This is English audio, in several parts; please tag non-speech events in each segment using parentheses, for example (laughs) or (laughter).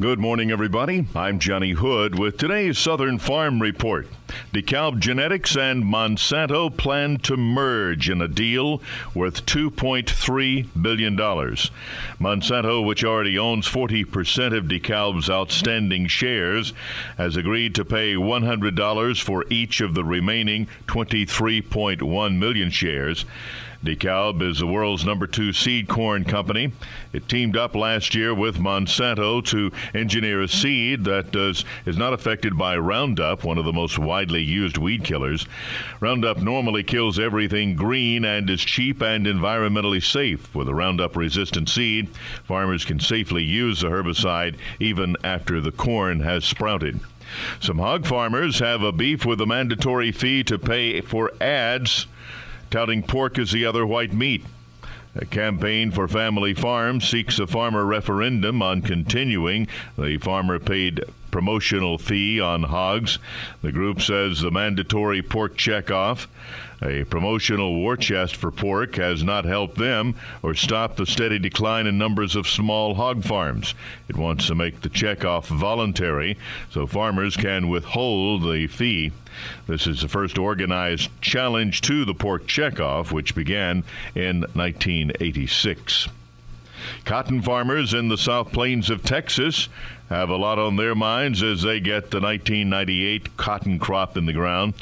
Good morning, everybody. I'm Johnnie Hood with today's Southern Farm Report. DeKalb Genetics and Monsanto plan to merge in a deal worth $2.3 billion. Monsanto, which already owns 40% of DeKalb's outstanding shares, has agreed to pay $100 for each of the remaining 23.1 million shares. DeKalb is the world's number two seed corn company. It teamed up last year with Monsanto to engineer a seed that does, is not affected by Roundup, one of the most widely used weed killers. Roundup normally kills everything green and is cheap and environmentally safe. With a Roundup resistant seed, farmers can safely use the herbicide even after the corn has sprouted. Some hog farmers have a beef with a mandatory fee to pay for ads touting pork as the other white meat. A campaign for family farms seeks a farmer referendum on continuing the farmer paid promotional fee on hogs. The group says the mandatory pork checkoff, a promotional war chest for pork, has not helped them or stopped the steady decline in numbers of small hog farms. It wants to make the checkoff voluntary so farmers can withhold the fee. This is the first organized challenge to the pork checkoff, which began in 1986. Cotton farmers in the South Plains of Texas have a lot on their minds as they get the 1998 cotton crop in the ground.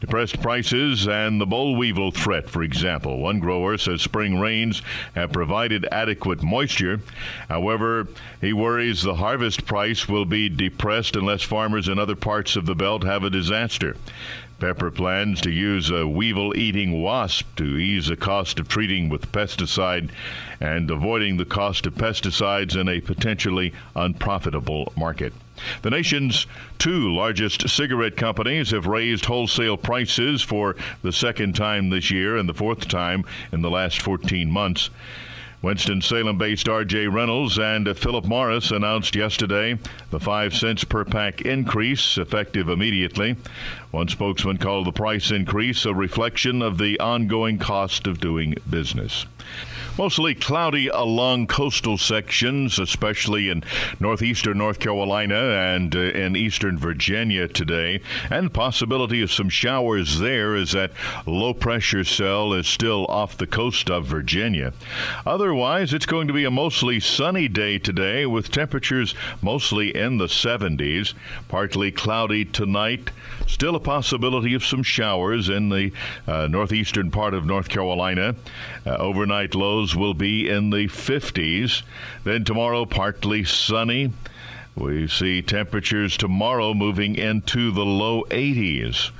Depressed prices and the boll weevil threat, for example. One grower says spring rains have provided adequate moisture. However, he worries the harvest price will be depressed unless farmers in other parts of the belt have a disaster. Pepper plans to use a weevil eating wasp to ease the cost of treating with pesticide and avoiding the cost of pesticides in a potentially unprofitable market. The nation's two largest cigarette companies have raised wholesale prices for the second time this year and the fourth time in the last 14 months. Winston-Salem based RJ Reynolds and Philip Morris announced yesterday the 5 cents per pack increase effective immediately. One spokesman called the price increase a reflection of the ongoing cost of doing business. Mostly cloudy along coastal sections, especially in northeastern North Carolina and uh, in eastern Virginia today. And possibility of some showers there as that low pressure cell is still off the coast of Virginia. Otherwise, it's going to be a mostly sunny day today with temperatures mostly in the 70s. Partly cloudy tonight. Still a possibility of some showers in the uh, northeastern part of North Carolina. Uh, overnight lows will be in the 50s. Then tomorrow, partly sunny. We see temperatures tomorrow moving into the low 80s.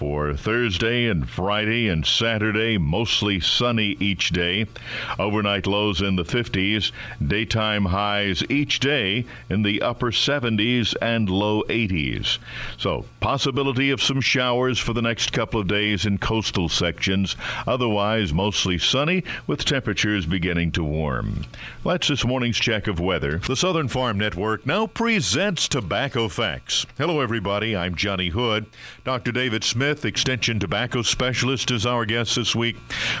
For Thursday and Friday and Saturday, mostly sunny each day. Overnight lows in the 50s, daytime highs each day in the upper 70s and low 80s. So, possibility of some showers for the next couple of days in coastal sections. Otherwise, mostly sunny with temperatures beginning to warm. That's this morning's check of weather. The Southern Farm Network now presents Tobacco Facts. Hello, everybody. I'm Johnnie Hood. Dr. David Smith Smith, Extension Tobacco Specialist, is our guest this week.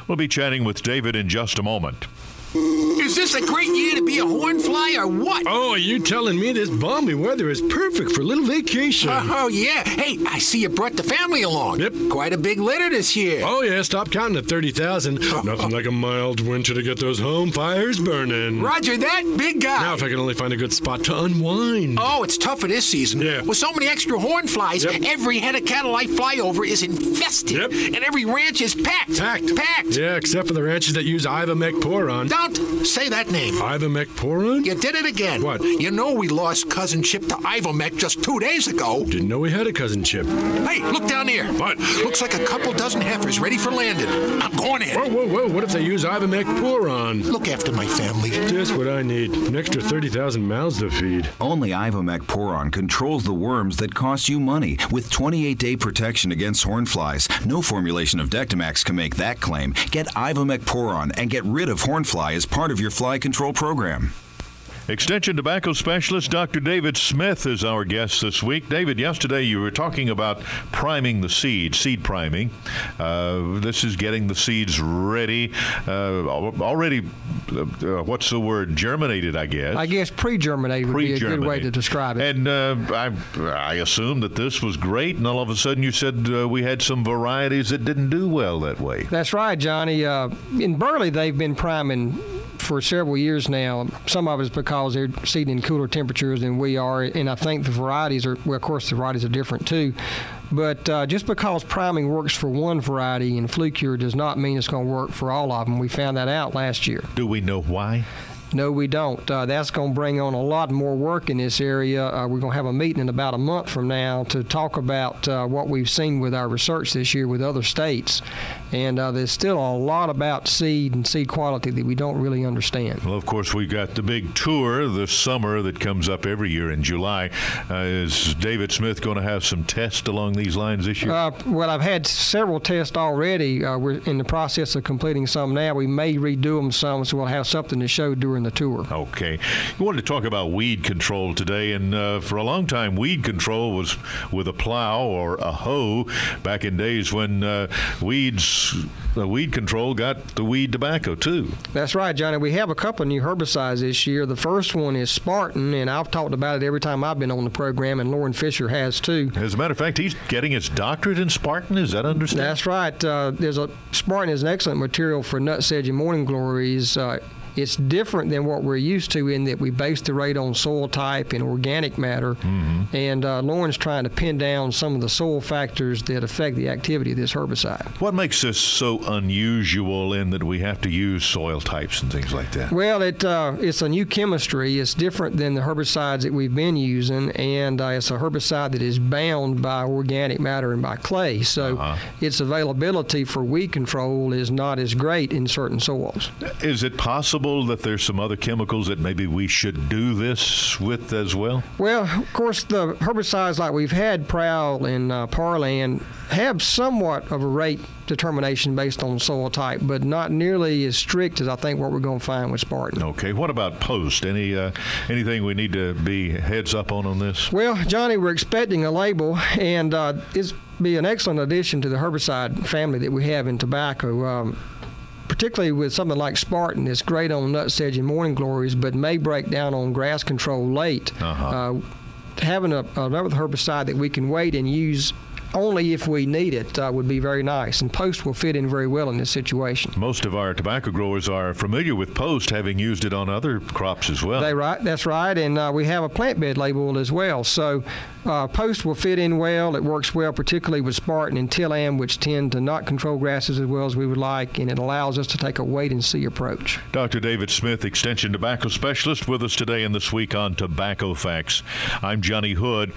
We'll be chatting with David in just a moment. Is this a great year to be a horn fly or what? Oh, are you telling me this balmy weather is perfect for a little vacation? Uh, oh, yeah. Hey, I see you brought the family along. Yep. Quite a big litter this year. Oh, yeah. Stop counting at 30,000. (laughs) Nothing like a mild winter to get those home fires burning. Roger that, big guy. Now, if I can only find a good spot to unwind. Oh, it's tougher this season. Yeah. With so many extra horn flies, Yep. every head of cattle I fly over is infested. Yep. And every ranch is packed. Packed. Packed. Yeah, except for the ranches that use Ivomec Pour-On. Don't say that name. Ivomec Pour-On? You did it again. What? You know we lost cousin Chip to Ivomec just two days ago. Didn't know we had a cousin Chip. Hey, look down here. What? Looks like a couple dozen heifers ready for landing. I'm going in. Whoa, whoa, whoa. What if they use Ivomec Pour-On? Look after my family. Just what I need. An extra 30,000 mouths to feed. Only Ivomec Pour-On controls the worms that cost you money with 28 day protection against hornflies. No formulation of Dectomax can make that claim. Get Ivomec Pour-On and get rid of as part of your fly control program. Extension tobacco specialist Dr. David Smith is our guest this week. David, yesterday you were talking about priming the seed, seed priming. Uh, this is getting the seeds ready, uh, already, uh, what's the word, germinated, I guess. I guess pre germinated would be a good way to describe it. And uh, I, I assumed that this was great, and all of a sudden you said uh, we had some varieties that didn't do well that way. That's right, Johnnie. Uh, in Burley, they've been priming for several years now. Some of it's because they're seeding in cooler temperatures than we are, and I think the varieties are, well, of course, the varieties are different too. But uh, just because priming works for one variety and flue-cured does not mean it's going to work for all of them. We found that out last year. Do we know why? No, we don't. Uh, that's going to bring on a lot more work in this area. Uh, we're going to have a meeting in about a month from now to talk about uh, what we've seen with our research this year with other states. And uh, there's still a lot about seed and seed quality that we don't really understand. Well, of course, we've got the big tour this summer that comes up every year in July. Uh, is David Smith going to have some tests along these lines this year? Uh, well, I've had several tests already. we're in the process of completing some now. We may redo them some, so we'll have something to show during the tour. Okay. You wanted to talk about weed control today, and uh, for a long time, weed control was with a plow or a hoe back in days when uh, uh, weed control got the weed tobacco too. That's right, Johnnie. We have a couple new herbicides this year. The first one is Spartan, and I've talked about it every time I've been on the program, and Loren Fisher has too. As a matter of fact, he's getting his doctorate in Spartan. Is that understood? That's right. Uh, there's a Spartan is an excellent material for nut sedge and morning glories. Uh, it's different than what we're used to in that we base the rate on soil type and organic matter. Mm-hmm. And uh, Loren's trying to pin down some of the soil factors that affect the activity of this herbicide. What makes this so unusual in that we have to use soil types and things like that? Well, it uh, it's a new chemistry. It's different than the herbicides that we've been using, and uh, it's a herbicide that is bound by organic matter and by clay. So uh-huh. its availability for weed control is not as great in certain soils. Is it possible? Possible that there's some other chemicals that maybe we should do this with as well? Well, of course, the herbicides like we've had, Prowl and uh, Parlan, have somewhat of a rate determination based on soil type, but not nearly as strict as I think what we're going to find with Spartan. Okay. What about post? Any uh, anything we need to be heads up on on this? Well, Johnnie, we're expecting a label, and uh, it's be an excellent addition to the herbicide family that we have in tobacco. Um, particularly with something like Spartan, it's great on nut sedge and morning glories, but may break down on grass control late. Uh-huh. Uh, having a, another herbicide that we can wait and use only if we need it uh, would be very nice. And Poast will fit in very well in this situation. Most of our tobacco growers are familiar with Poast, having used it on other crops as well. They right, that's right. And uh, we have a plant bed label as well. So uh, Poast will fit in well. It works well, particularly with Spartan and Tillam, which tend to not control grasses as well as we would like, and it allows us to take a wait and see approach. Dr. David Smith, Extension Tobacco Specialist, with us today in This Week on Tobacco Facts. I'm Johnnie Hood.